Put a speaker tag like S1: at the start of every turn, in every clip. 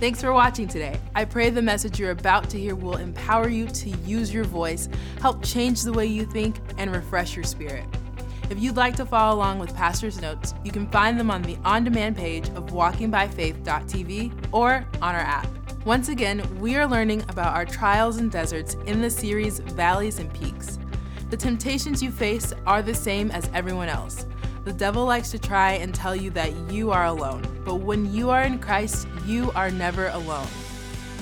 S1: Thanks for watching today. I pray the message you're about to hear will empower you to use your voice, help change the way you think, and refresh your spirit. If you'd like to follow along with Pastor's notes, you can find them on the on demand page of walkingbyfaith.tv or on our app. Once again, we are learning about our trials and deserts in the series Valleys and Peaks. The temptations you face are the same as everyone else. The devil likes to try and tell you that you are alone, but when you are in Christ, you are never alone.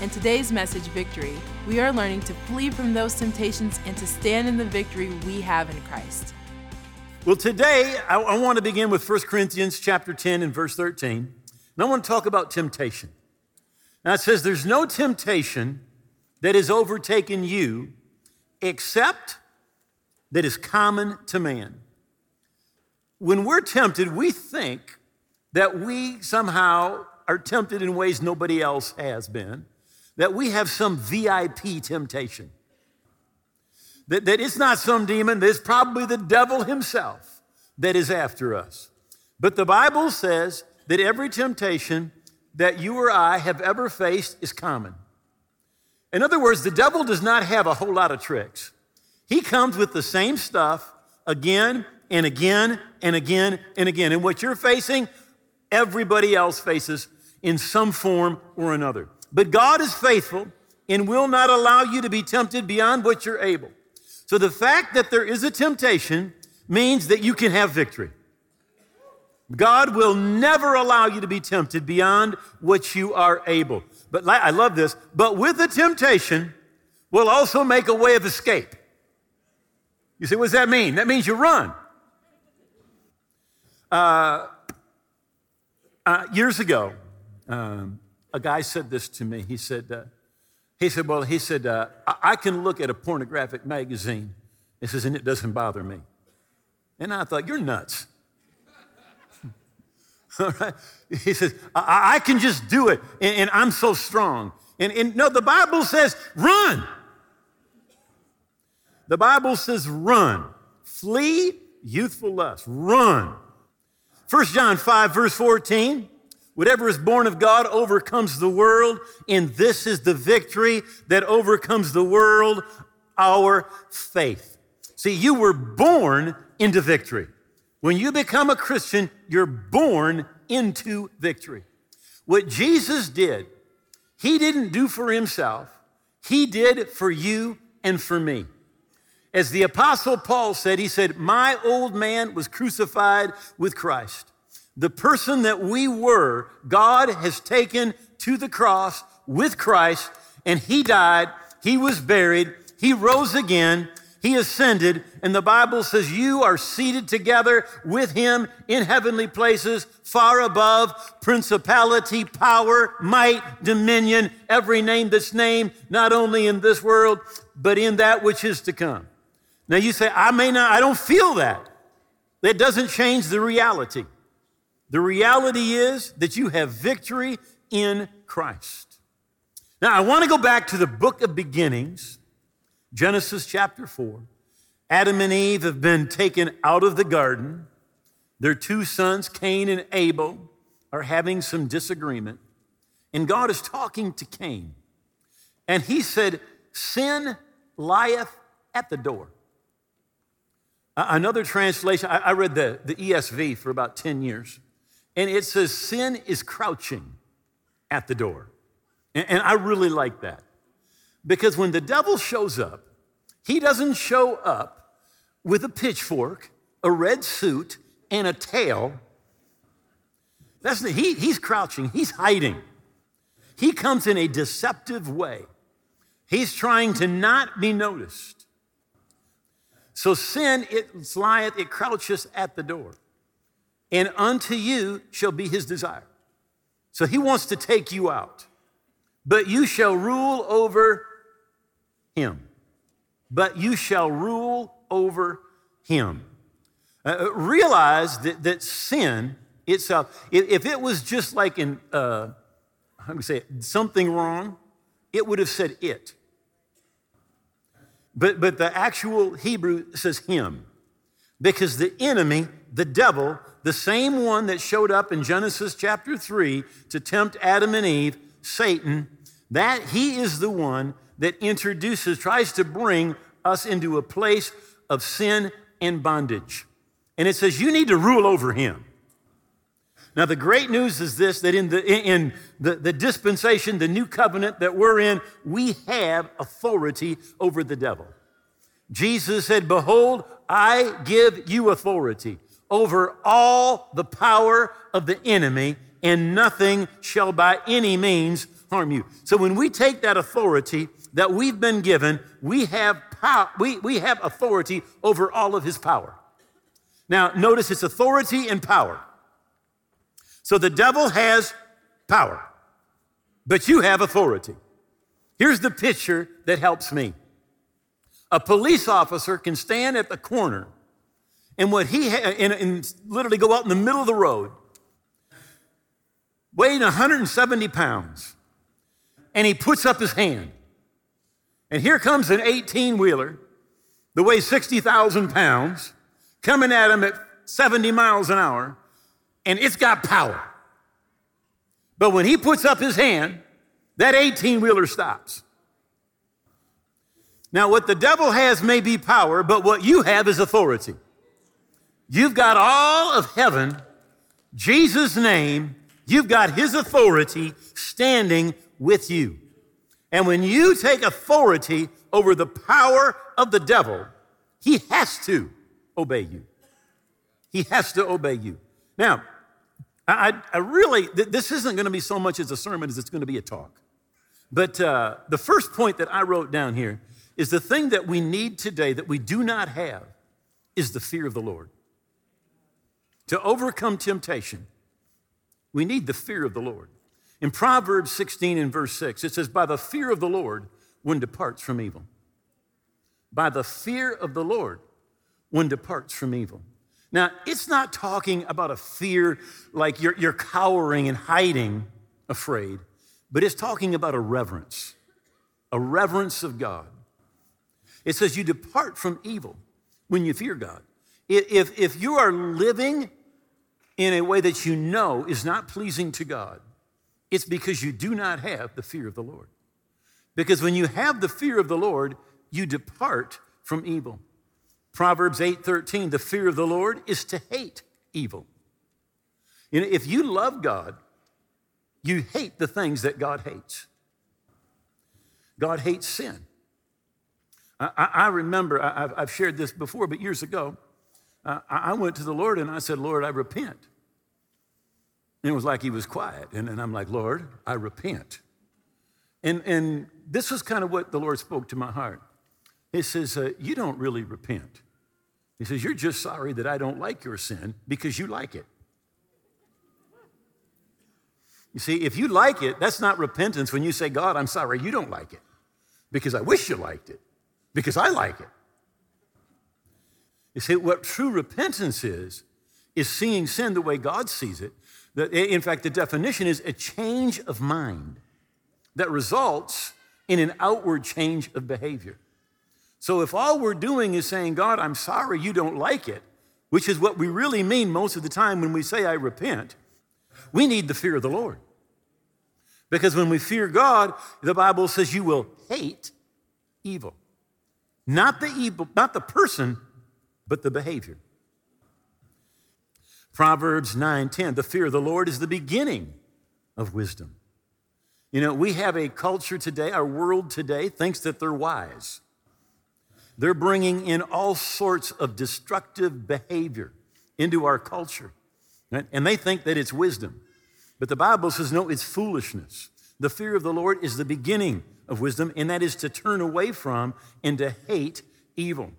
S1: In today's message, Victory, we are learning to flee from those temptations and to stand in the victory we have in Christ.
S2: Well, today I, I want to begin with 1 Corinthians chapter 10 and verse 13. And I want to talk about temptation. Now it says, There's no temptation that has overtaken you except that is common to man. When we're tempted, we think that we somehow are tempted in ways nobody else has been, that we have some VIP temptation, that, that it's not some demon, that it's probably the devil himself that is after us. But the Bible says that every temptation that you or I have ever faced is common. In other words, the devil does not have a whole lot of tricks. He comes with the same stuff again and again and again and again. And what you're facing, everybody else faces in some form or another. But God is faithful and will not allow you to be tempted beyond what you're able. So the fact that there is a temptation means that you can have victory. God will never allow you to be tempted beyond what you are able. But I love this, but with the temptation will also make a way of escape. You say, what does that mean? That means you run. Uh, uh, years ago, um, a guy said this to me. He said, uh, he said, well, he said, uh, I-, I can look at a pornographic magazine. He says, and it doesn't bother me. And I thought, you're nuts. All right? He says, I, I can just do it, and, and I'm so strong. And, and no, the Bible says, run. The Bible says, run. Flee youthful lust. Run. 1 John 5, verse 14. Whatever is born of God overcomes the world, and this is the victory that overcomes the world, our faith. See, you were born into victory. When you become a Christian, you're born into victory. What Jesus did, he didn't do for himself, he did for you and for me. As the Apostle Paul said, he said, My old man was crucified with Christ. The person that we were, God has taken to the cross with Christ, and he died, he was buried, he rose again, he ascended, and the Bible says you are seated together with him in heavenly places, far above principality, power, might, dominion, every name that's named, not only in this world, but in that which is to come. Now you say, I may not, I don't feel that. That doesn't change the reality. The reality is that you have victory in Christ. Now I want to go back to the book of beginnings, Genesis chapter 4. Adam and Eve have been taken out of the garden. Their two sons, Cain and Abel, are having some disagreement. And God is talking to Cain. And he said, Sin lieth at the door. Another translation, I read the, the ESV for about 10 years, and it says, Sin is crouching at the door. And, I really like that because when the devil shows up, he doesn't show up with a pitchfork, a red suit, and a tail. That's the, he, he's crouching, he's hiding. He comes in a deceptive way. He's trying to not be noticed. So sin, it lieth, it crouches at the door. And unto you shall be his desire. So he wants to take you out. But you shall rule over him. But you shall rule over him. Uh, uh realize that, that sin itself, if, if it was just like in, uh, how do say it, something wrong, it would have said it. But, but the actual Hebrew says him. Because the enemy, the devil, the same one that showed up in Genesis chapter 3 to tempt Adam and Eve, Satan, that he is the one that introduces, tries to bring us into a place of sin and bondage. And it says, you need to rule over him. Now, the great news is this that in the, in the, the dispensation, the new covenant that we're in, we have authority over the devil. Jesus said, Behold, I give you authority over all the power of the enemy, and nothing shall by any means harm you. So when we take that authority that we've been given, we have power, we, we have authority over all of his power. Now, notice it's authority and power. So the devil has power, but you have authority. Here's the picture that helps me. A police officer can stand at the corner and what he ha- and, and literally go out in the middle of the road, weighing 170 pounds, and he puts up his hand. And here comes an 18 wheeler that weighs 60,000 pounds coming at him at 70 miles an hour and it's got power. But when he puts up his hand, that 18 wheeler stops. Now, what the devil has may be power, but what you have is authority. You've got all of heaven, Jesus' name, you've got his authority standing with you. And when you take authority over the power of the devil, he has to obey you. He has to obey you. Now, I, I really, this isn't going to be so much as a sermon as it's going to be a talk. But uh, the first point that I wrote down here is the thing that we need today that we do not have is the fear of the Lord. To overcome temptation, we need the fear of the Lord. In Proverbs 16 and verse 6, it says, By the fear of the Lord, one departs from evil. By the fear of the Lord, one departs from evil. Now, it's not talking about a fear like you're, you're cowering and hiding afraid, but it's talking about a reverence, a reverence of God. It says you depart from evil when you fear God. If, if you are living in a way that you know is not pleasing to God, it's because you do not have the fear of the Lord. Because when you have the fear of the Lord, you depart from evil. Proverbs 8:13, the fear of the Lord is to hate evil. You know, if you love God, you hate the things that God hates. God hates sin. I, I remember, I, have shared this before, but years ago, uh, I went to the Lord and I said, Lord, I repent. And it was like he was quiet. And, and I'm like, Lord, I repent. And, and this was kind of what the Lord spoke to my heart. He says, uh, You don't really repent. He says, You're just sorry that I don't like your sin because you like it. You see, if you like it, that's not repentance when you say, God, I'm sorry you don't like it because I wish you liked it because I like it. You see, what true repentance is, is seeing sin the way God sees it. In fact, the definition is a change of mind that results in an outward change of behavior. So if all we're doing is saying, God, I'm sorry you don't like it, which is what we really mean most of the time when we say, I repent, we need the fear of the Lord. Because when we fear God, the Bible says you will hate evil. Not the evil, not the person, but the behavior. Proverbs 9:10, the fear of the Lord is the beginning of wisdom. You know, we have a culture today, our world today thinks that they're wise. They're bringing in all sorts of destructive behavior into our culture. Right? And they think that it's wisdom. But the Bible says, no, it's foolishness. The fear of the Lord is the beginning of wisdom, and that is to turn away from and to hate evil.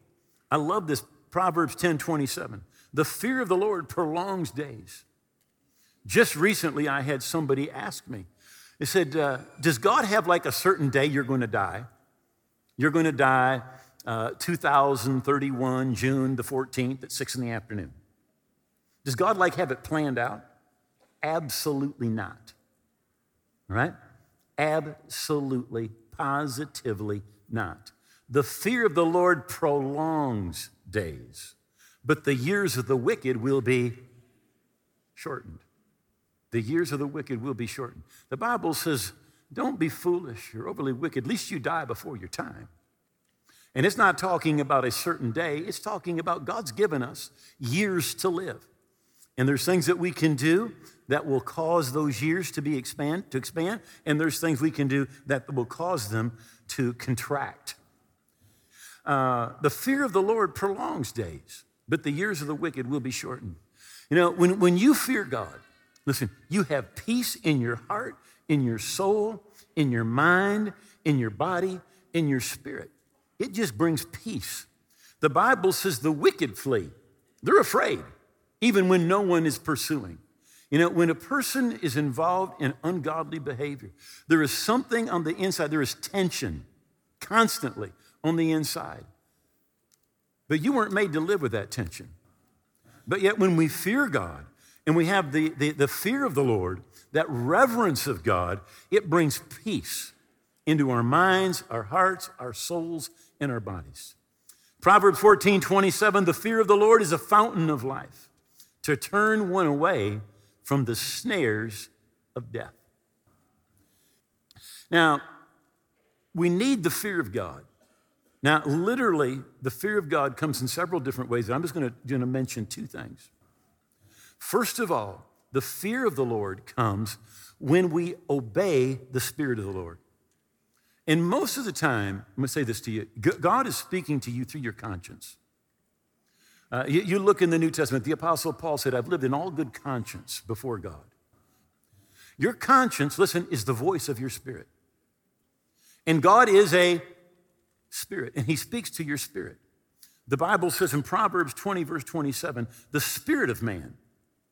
S2: I love this Proverbs 10 27. The fear of the Lord prolongs days. Just recently, I had somebody ask me, they said, uh, Does God have like a certain day you're going to die? You're going to die uh, 2031, June the 14th at 6 in the afternoon. Does God like have it planned out? Absolutely not. Right? Absolutely, positively not. The fear of the Lord prolongs days, but the years of the wicked will be shortened. The years of the wicked will be shortened. The Bible says Don't be foolish. You're overly wicked. At least you die before your time. And it's not talking about a certain day, it's talking about God's given us years to live. And there's things that we can do that will cause those years to be expand to expand, and there's things we can do that will cause them to contract. Uh, the fear of the Lord prolongs days, but the years of the wicked will be shortened. You know, when, when you fear God, listen, you have peace in your heart, in your soul, in your mind, in your body, in your spirit. It just brings peace. The Bible says the wicked flee. They're afraid, even when no one is pursuing. You know, when a person is involved in ungodly behavior, there is something on the inside, there is tension constantly on the inside. But you weren't made to live with that tension. But yet, when we fear God and we have the, the, the fear of the Lord, that reverence of God, it brings peace into our minds, our hearts, our souls, and our bodies. Proverbs 14 27, the fear of the Lord is a fountain of life to turn one away from the snares of death. Now, we need the fear of God. Now, literally, the fear of God comes in several different ways. I'm just going to, mention two things. First of all, the fear of the Lord comes when we obey the Spirit of the Lord. And most of the time, I'm going to say this to you God is speaking to you through your conscience. Uh, you, you look in the New Testament, the Apostle Paul said, I've lived in all good conscience before God. Your conscience, listen, is the voice of your spirit. And God is a spirit, and He speaks to your spirit. The Bible says in Proverbs 20, verse 27, the spirit of man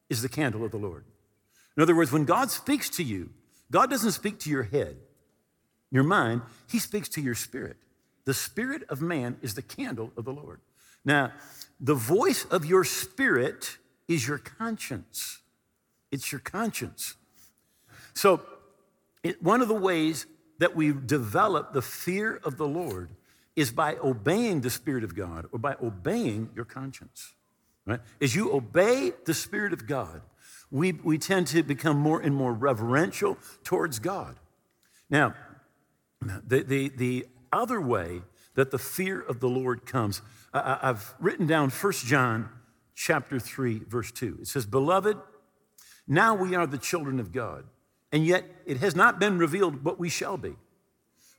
S2: is the candle of the Lord. In other words, when God speaks to you, God doesn't speak to your head, your mind, He speaks to your spirit. The spirit of man is the candle of the Lord. Now, the voice of your spirit is your conscience. It's your conscience. So, it, one of the ways that we develop the fear of the Lord is by obeying the Spirit of God or by obeying your conscience. Right? As you obey the Spirit of God, we, we tend to become more and more reverential towards God. Now, the, the, the other way that the fear of the Lord comes I, have written down 1 John chapter 3, verse 2. It says, Beloved, now we are the children of God, and yet it has not been revealed what we shall be.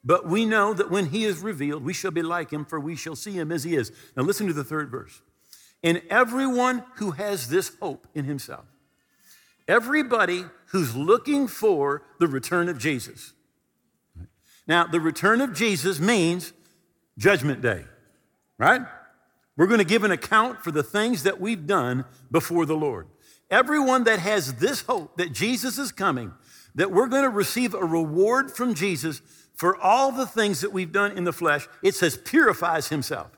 S2: But we know that when he is revealed, we shall be like him, for we shall see him as he is. Now listen to the third verse. And everyone who has this hope in himself, everybody who's looking for the return of Jesus. Now, the return of Jesus means judgment day, right? We're going to give an account for the things that we've done before the Lord. Everyone that has this hope that Jesus is coming, that we're going to receive a reward from Jesus for all the things that we've done in the flesh, it says purifies himself.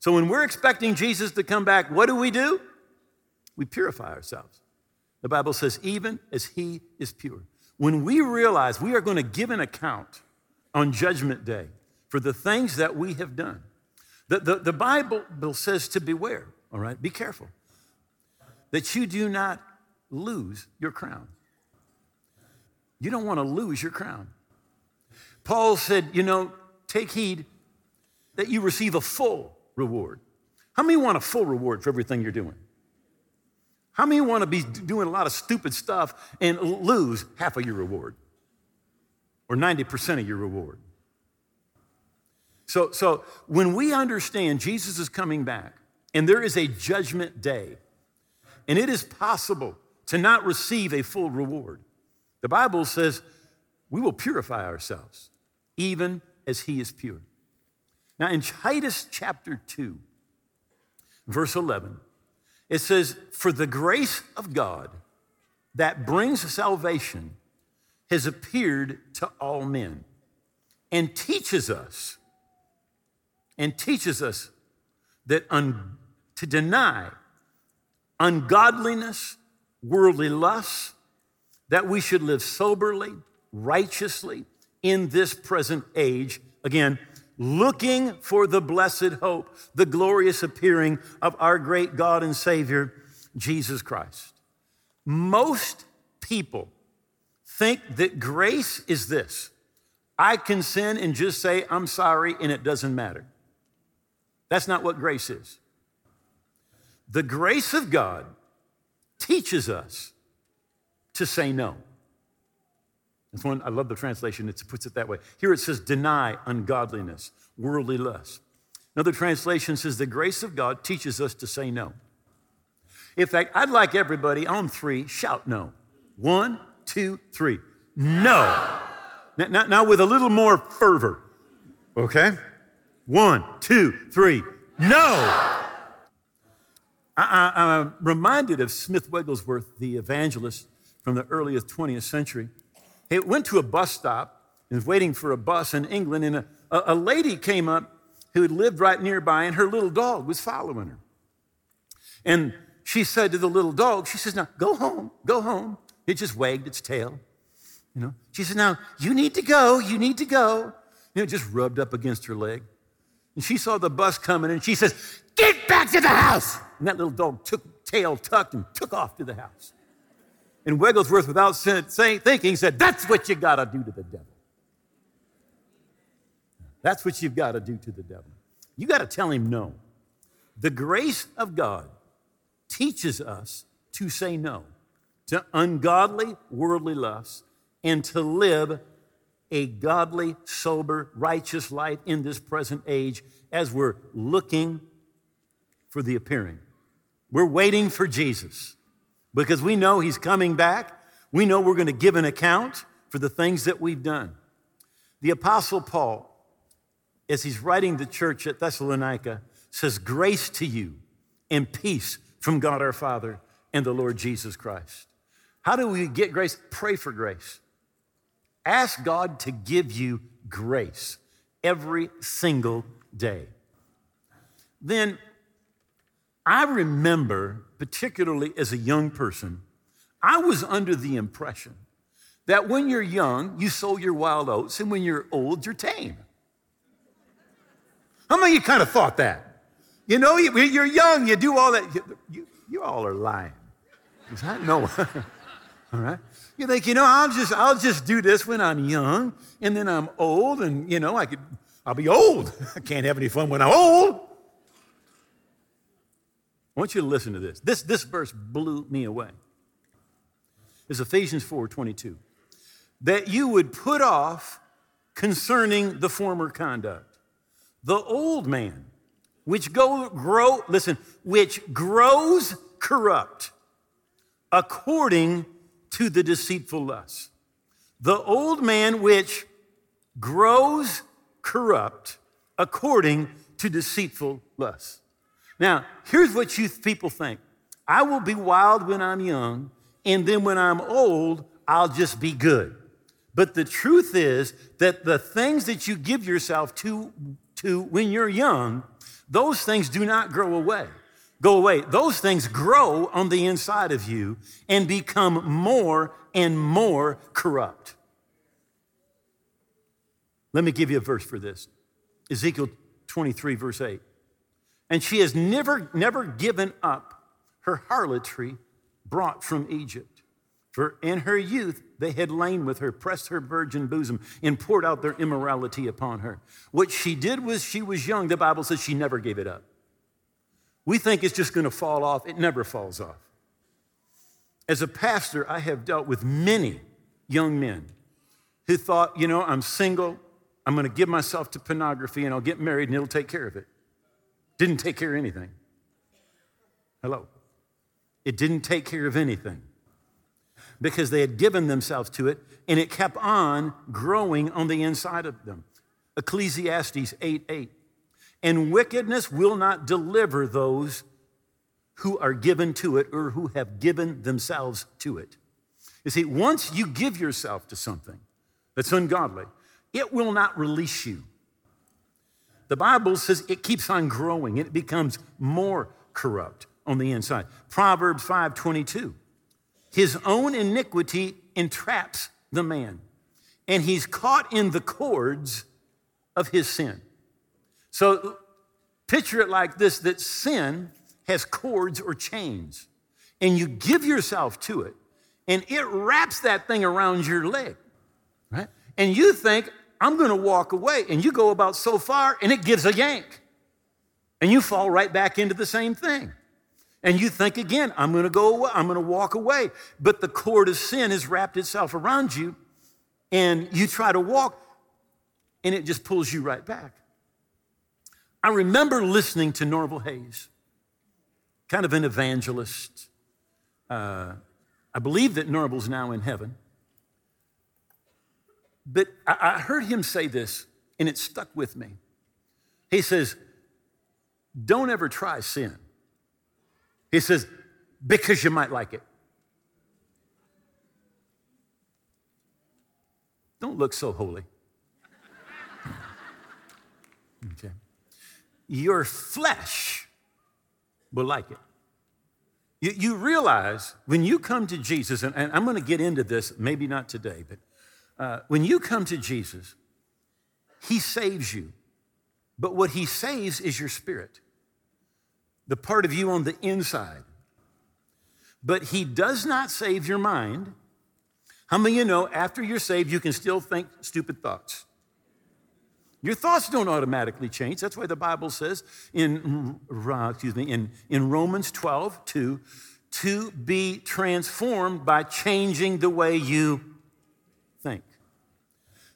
S2: So when we're expecting Jesus to come back, what do we do? We purify ourselves. The Bible says, even as he is pure. When we realize we are going to give an account on Judgment Day for the things that we have done, the, the, the Bible says to beware, all right? Be careful that you do not lose your crown. You don't want to lose your crown. Paul said, you know, take heed that you receive a full reward. How many want a full reward for everything you're doing? How many want to be doing a lot of stupid stuff and lose half of your reward or 90% of your reward? So, so when we understand Jesus is coming back and there is a judgment day, and it is possible to not receive a full reward, the Bible says we will purify ourselves, even as He is pure. Now, in Titus chapter 2, verse 11, it says, For the grace of God that brings salvation has appeared to all men and teaches us and teaches us that un, to deny ungodliness, worldly lusts, that we should live soberly, righteously in this present age. Again, looking for the blessed hope, the glorious appearing of our great God and Savior, Jesus Christ. Most people think that grace is this I can sin and just say, I'm sorry, and it doesn't matter. That's not what grace is. The grace of God teaches us to say no. That's one, I love the translation, it puts it that way. Here it says, deny ungodliness, worldly lust. Another translation says, the grace of God teaches us to say no. In fact, I'd like everybody on three, shout no. One, two, three. No. Now, now, now with a little more fervor, okay? One, two, three. No. I, am reminded of Smith Wigglesworth, the evangelist from the earliest 20th century. He went to a bus stop and was waiting for a bus in England, and a, a lady came up who had lived right nearby, and her little dog was following her. And she said to the little dog, she says, Now go home, go home. It just wagged its tail. You know, she said, Now you need to go, you need to go. You know, just rubbed up against her leg. And she saw the bus coming and she says, Get back to the house. And that little dog took tail tucked and took off to the house. And Wigglesworth, without saying, thinking, said, That's what you got to do to the devil. That's what you've got to do to the devil. You got to tell him no. The grace of God teaches us to say no to ungodly, worldly lusts and to live a godly, sober, righteous life in this present age as we're looking for the appearing. We're waiting for Jesus because we know He's coming back. We know we're going to give an account for the things that we've done. The Apostle Paul, as he's writing the church at Thessalonica, says, Grace to you and peace from God our Father and the Lord Jesus Christ. How do we get grace? Pray for grace. Ask God to give you grace every single day. Then I remember, particularly as a young person, I was under the impression that when you're young, you sow your wild oats, and when you're old, you're tame. How many of you kind of thought that? You know, you're young, you do all that. You, you, you all are lying. I know. all right? You think, you know, I'll just, I'll just do this when I'm young, and then I'm old, and, you know, I could, I'll be old. I can't have any fun when I'm old. I want you to listen to this. This, this verse blew me away. It's Ephesians 4 22. That you would put off concerning the former conduct the old man, which go grow, listen, which grows corrupt according to the deceitful lust. The old man which grows corrupt according to deceitful lust. Now, here's what you people think I will be wild when I'm young, and then when I'm old, I'll just be good. But the truth is that the things that you give yourself to, to when you're young, those things do not grow away go away. Those things grow on the inside of you and become more and more corrupt. Let me give you a verse for this Ezekiel 23, verse 8. And she has never, never given up her harlotry brought from Egypt. For in her youth they had lain with her, pressed her virgin bosom, and poured out their immorality upon her. What she did was she was young. The Bible says she never gave it up. We think it's just going to fall off. It never falls off. As a pastor, I have dealt with many young men who thought, you know, I'm single, I'm going to give myself to pornography and I'll get married and it'll take care of it. Didn't take care of anything. Hello. It didn't take care of anything because they had given themselves to it and it kept on growing on the inside of them. Ecclesiastes 8 8 and wickedness will not deliver those who are given to it or who have given themselves to it. You see, once you give yourself to something that's ungodly, it will not release you. The Bible says it keeps on growing, and it becomes more corrupt on the inside. Proverbs 5:22. His own iniquity entraps the man, and he's caught in the cords of his sin. So picture it like this that sin has cords or chains, and you give yourself to it, and it wraps that thing around your leg, right? And you think, I'm gonna walk away. And you go about so far, and it gives a yank. And you fall right back into the same thing. And you think again, I'm gonna go away, I'm gonna walk away. But the cord of sin has wrapped itself around you, and you try to walk, and it just pulls you right back. I remember listening to Norval Hayes, kind of an evangelist. Uh, I believe that Norval's now in heaven. But I, heard him say this, and it stuck with me. He says, Don't ever try sin. He says, Because you might like it. Don't look so holy. Okay. Your flesh will like it. You, you realize when you come to Jesus, and, and I'm going to get into this, maybe not today, but uh, when you come to Jesus, He saves you. But what He saves is your spirit, the part of you on the inside. But He does not save your mind. How many of you know after you're saved, you can still think stupid thoughts? Your thoughts don't automatically change. That's why the Bible says in, uh, excuse me, in, in Romans 12, 2, to be transformed by changing the way you.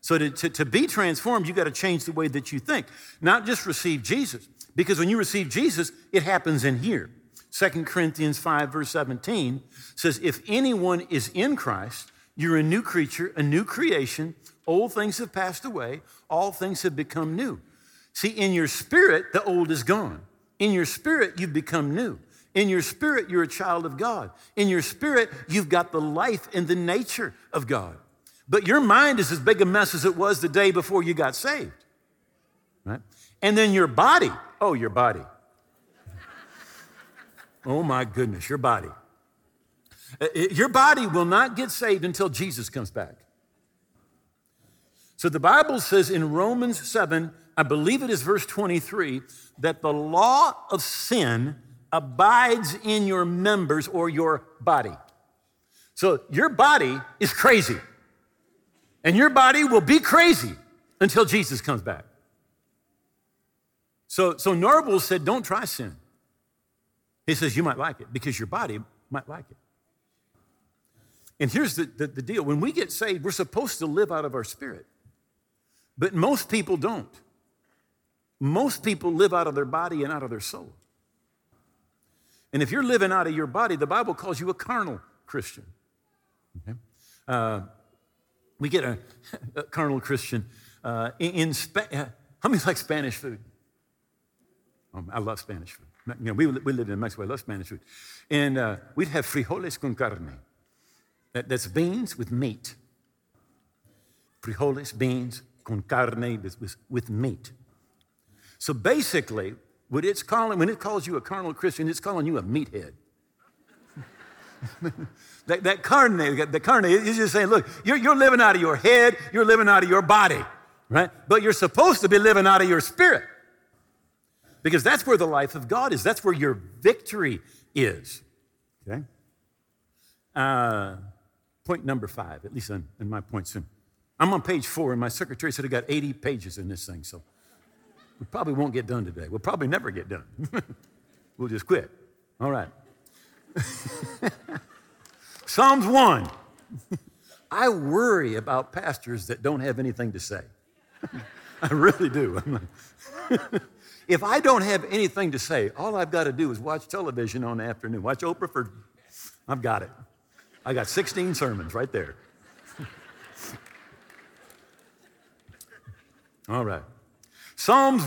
S2: So to, to, to be transformed, you got to change the way that you think, not just receive Jesus. Because when you receive Jesus, it happens in here. 2 Corinthians 5, verse 17 says, If anyone is in Christ, you're a new creature, a new creation. Old things have passed away, all things have become new. See, in your spirit, the old is gone. In your spirit, you've become new. In your spirit, you're a child of God. In your spirit, you've got the life and the nature of God. But your mind is as big a mess as it was the day before you got saved. Right? And then your body, oh, your body. oh my goodness, your body. Uh, your body will not get saved until Jesus comes back. So the Bible says in Romans 7, I believe it is verse 23, that the law of sin abides in your members or your body. So your body is crazy. And your body will be crazy until Jesus comes back. So, so Norval said, Don't try sin. He says, You might like it because your body might like it. And here's the, the, the deal when we get saved, we're supposed to live out of our spirit. But most people don't. Most people live out of their body and out of their soul. And if you're living out of your body, the Bible calls you a carnal Christian. Okay? Uh, we get a, a carnal Christian uh, in, in uh, how many like Spanish food? Um, I love Spanish food. You know, we, we lived in Mexico. I love Spanish food, and uh, we'd have frijoles con carne. That, that's beans with meat. Frijoles, beans, con carne with, with, with meat. So basically, what it's calling, when it calls you a carnal Christian, it's calling you a meathead. that, that carne, the carne is just saying, look, you're, you're living out of your head, you're living out of your body, right? But you're supposed to be living out of your spirit. Because that's where the life of God is. That's where your victory is. Okay? Uh, point number five, at least in, in my point soon. I'm on page four, and my secretary said I got 80 pages in this thing, so we probably won't get done today. We'll probably never get done. we'll just quit. All right. Psalms 1. I worry about pastors that don't have anything to say. I really do. if I don't have anything to say, all I've got to do is watch television on the afternoon. Watch Oprah for, I've got it. I got 16 sermons right there. All right. Psalms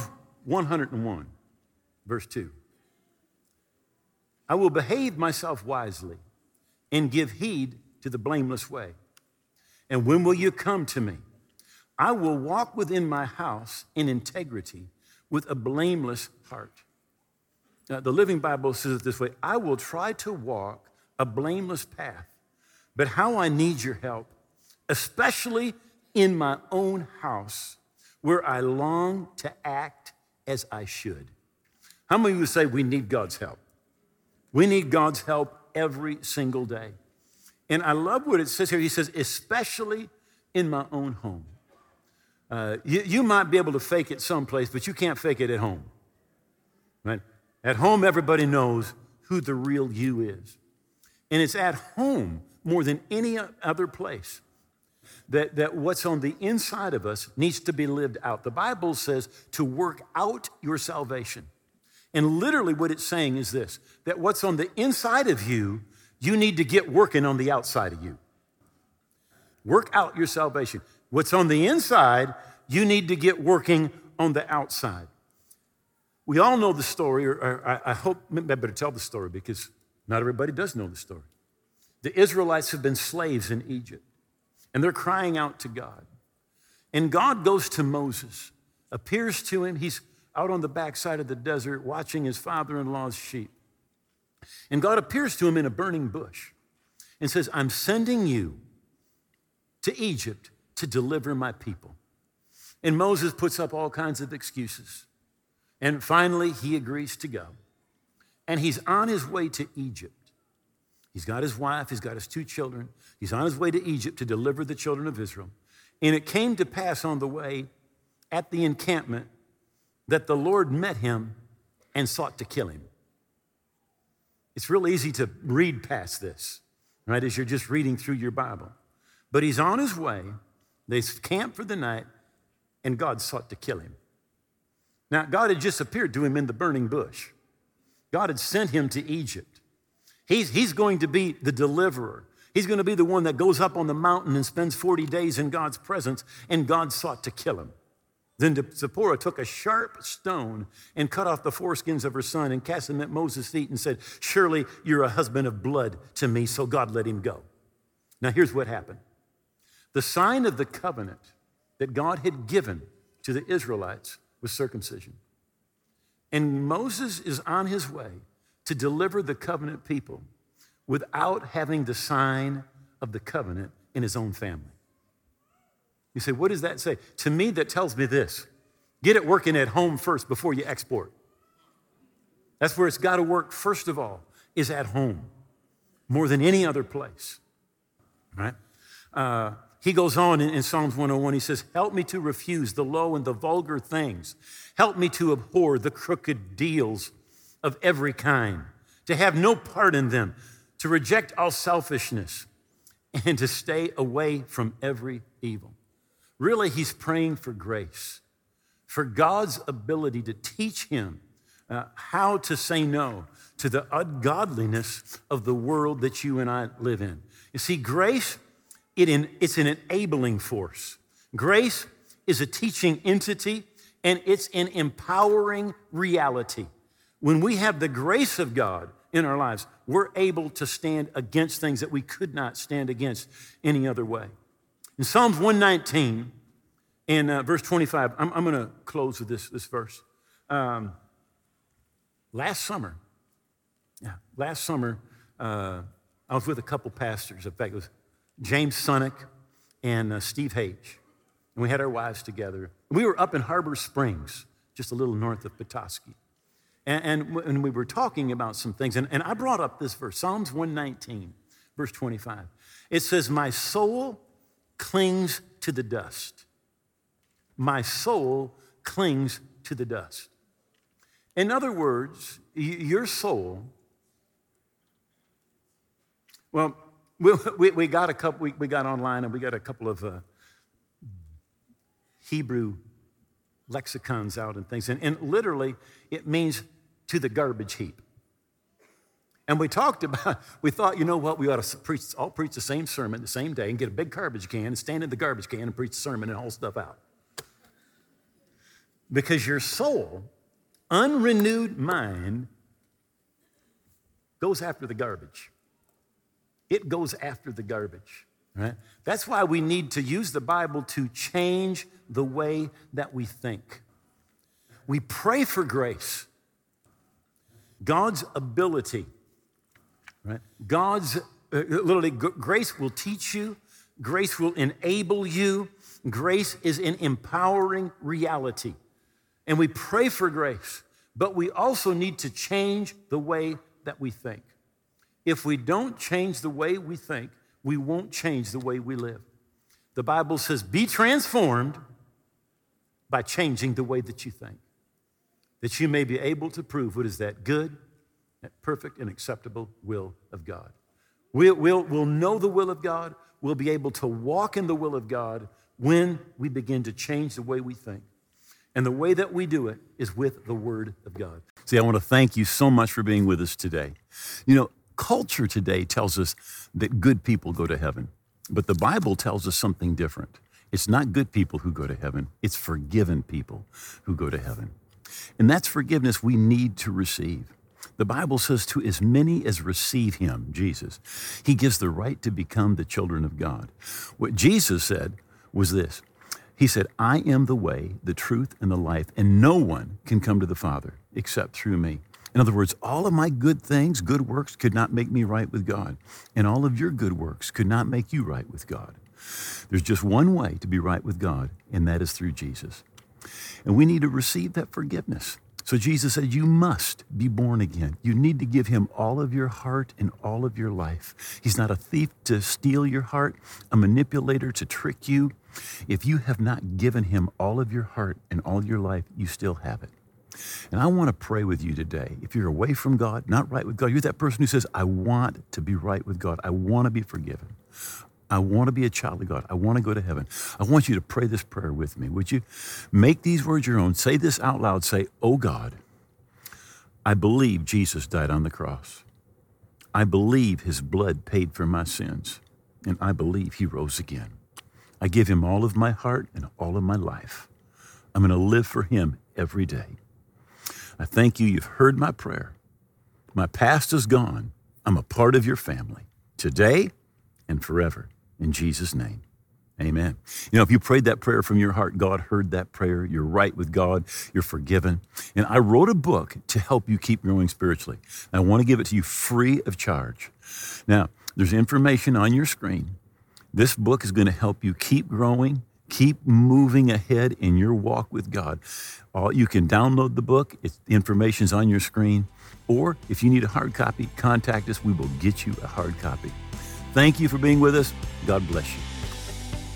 S2: 101, verse 2. I will behave myself wisely and give heed to the blameless way. And when will you come to me? I will walk within my house in integrity with a blameless heart. Now, the Living Bible says it this way I will try to walk a blameless path, but how I need your help, especially in my own house where I long to act as I should. How many of you say we need God's help? We need God's help every single day. And I love what it says here. He says, especially in my own home. Uh, you, you might be able to fake it someplace, but you can't fake it at home. Right? At home, everybody knows who the real you is. And it's at home more than any other place that, that what's on the inside of us needs to be lived out. The Bible says to work out your salvation. And literally, what it's saying is this that what's on the inside of you, you need to get working on the outside of you. Work out your salvation. What's on the inside, you need to get working on the outside. We all know the story, or, or I, I hope I better tell the story because not everybody does know the story. The Israelites have been slaves in Egypt, and they're crying out to God. And God goes to Moses, appears to him. He's out on the backside of the desert watching his father in law's sheep. And God appears to him in a burning bush and says, I'm sending you to Egypt to deliver my people. And Moses puts up all kinds of excuses. And finally, he agrees to go. And he's on his way to Egypt. He's got his wife, he's got his two children. He's on his way to Egypt to deliver the children of Israel. And it came to pass on the way at the encampment that the Lord met him and sought to kill him. It's real easy to read past this, right, as you're just reading through your Bible. But he's on his way. They camp for the night, and God sought to kill him. Now, God had just appeared to him in the burning bush. God had sent him to Egypt. He's, he's going to be the deliverer. He's going to be the one that goes up on the mountain and spends 40 days in God's presence, and God sought to kill him. Then Zipporah took a sharp stone and cut off the foreskins of her son and cast them at Moses' feet and said, Surely you're a husband of blood to me, so God let him go. Now, here's what happened the sign of the covenant that God had given to the Israelites was circumcision. And Moses is on his way to deliver the covenant people without having the sign of the covenant in his own family. You say, what does that say? To me, that tells me this get it working at home first before you export. That's where it's got to work, first of all, is at home more than any other place. Right? Uh, he goes on in, in, Psalms 101, he says, Help me to refuse the low and the vulgar things. Help me to abhor the crooked deals of every kind, to have no part in them, to reject all selfishness, and to stay away from every evil. Really, he's praying for grace, for God's ability to teach him uh, how to say no to the ungodliness of the world that you and I live in. You see, grace, it in, it's an enabling force. Grace is a teaching entity and it's an empowering reality. When we have the grace of God in our lives, we're able to stand against things that we could not stand against any other way. In Psalms 119 and uh, verse 25, I'm, I'm going to close with this, this verse. Um, last summer, yeah, last summer, uh, I was with a couple pastors. In fact, it was James Sonic and uh, Steve H. And we had our wives together. We were up in Harbor Springs, just a little north of Petoskey. And, and, and we were talking about some things. And, and I brought up this verse, Psalms 119, verse 25. It says, My soul clings to the dust. My soul clings to the dust. In other words, your soul, well, we, we, we got a couple, we, we, got online and we got a couple of uh, Hebrew lexicons out and things. And, and literally, it means to the garbage heap. And we talked about, we thought, you know what, we ought to preach, all preach the same sermon the same day and get a big garbage can and stand in the garbage can and preach the sermon and haul stuff out. Because your soul, unrenewed mind, goes after the garbage. It goes after the garbage. Right? That's why we need to use the Bible to change the way that we think. We pray for grace. God's ability, right? God's uh, literally grace will teach you, grace will enable you, grace is an empowering reality. And we pray for grace, but we also need to change the way that we think. If we don't change the way we think, we won't change the way we live. The Bible says, be transformed by changing the way that you think, that you may be able to prove what is that good, perfect, and acceptable will of God. We'll, we'll, we'll know the will of God. We'll be able to walk in the will of God when we begin to change the way we think. And the way that we do it is with the Word of God. See, I want to thank you so much for being with us today. You know, culture today tells us that good people go to heaven, but the Bible tells us something different. It's not good people who go to heaven, it's forgiven people who go to heaven. And that's forgiveness we need to receive. The Bible says, to as many as receive him, Jesus, he gives the right to become the children of God. What Jesus said was this He said, I am the way, the truth, and the life, and no one can come to the Father except through me. In other words, all of my good things, good works, could not make me right with God. And all of your good works could not make you right with God. There's just one way to be right with God, and that is through Jesus. And we need to receive that forgiveness. So Jesus said, You must be born again. You need to give him all of your heart and all of your life. He's not a thief to steal your heart, a manipulator to trick you. If you have not given him all of your heart and all your life, you still have it. And I want to pray with you today. If you're away from God, not right with God, you're that person who says, I want to be right with God. I want to be forgiven. I want to be a child of God. I want to go to heaven. I want you to pray this prayer with me. Would you make these words your own? Say this out loud. Say, Oh God, I believe Jesus died on the cross. I believe his blood paid for my sins. And I believe he rose again. I give him all of my heart and all of my life. I'm going to live for him every day. I thank you. You've heard my prayer. My past is gone. I'm a part of your family today and forever. In Jesus' name. Amen. You know, if you prayed that prayer from your heart, God heard that prayer. You're right with God. You're forgiven. And I wrote a book to help you keep growing spiritually. I want to give it to you free of charge. Now, there's information on your screen. This book is going to help you keep growing, keep moving ahead in your walk with God. All, you can download the book. It's, the information's on your screen. Or if you need a hard copy, contact us. We will get you a hard copy. Thank you for being with us. God bless you.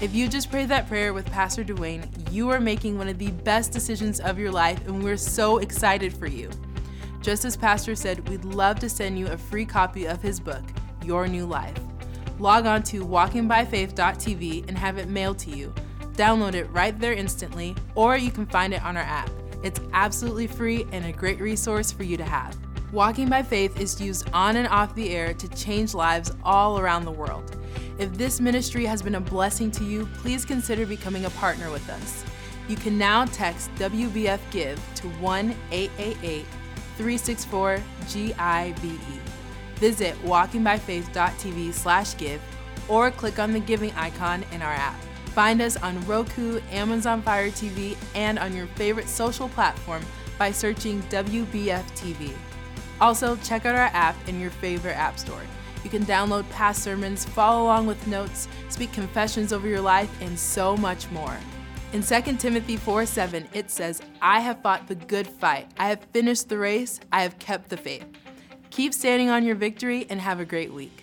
S1: If you just prayed that prayer with Pastor Duane, you are making one of the best decisions of your life, and we're so excited for you. Just as Pastor said, we'd love to send you a free copy of his book, Your New Life. Log on to walkingbyfaith.tv and have it mailed to you. Download it right there instantly, or you can find it on our app. It's absolutely free and a great resource for you to have. Walking by Faith is used on and off the air to change lives all around the world. If this ministry has been a blessing to you, please consider becoming a partner with us. You can now text WBF Give to 1 888 364 GIVE. Visit walkingbyfaith.tv slash give or click on the giving icon in our app. Find us on Roku, Amazon Fire TV, and on your favorite social platform by searching WBF TV. Also, check out our app in your favorite app store. You can download past sermons, follow along with notes, speak confessions over your life, and so much more. In 2 Timothy 4 7, it says, I have fought the good fight. I have finished the race. I have kept the faith. Keep standing on your victory and have a great week.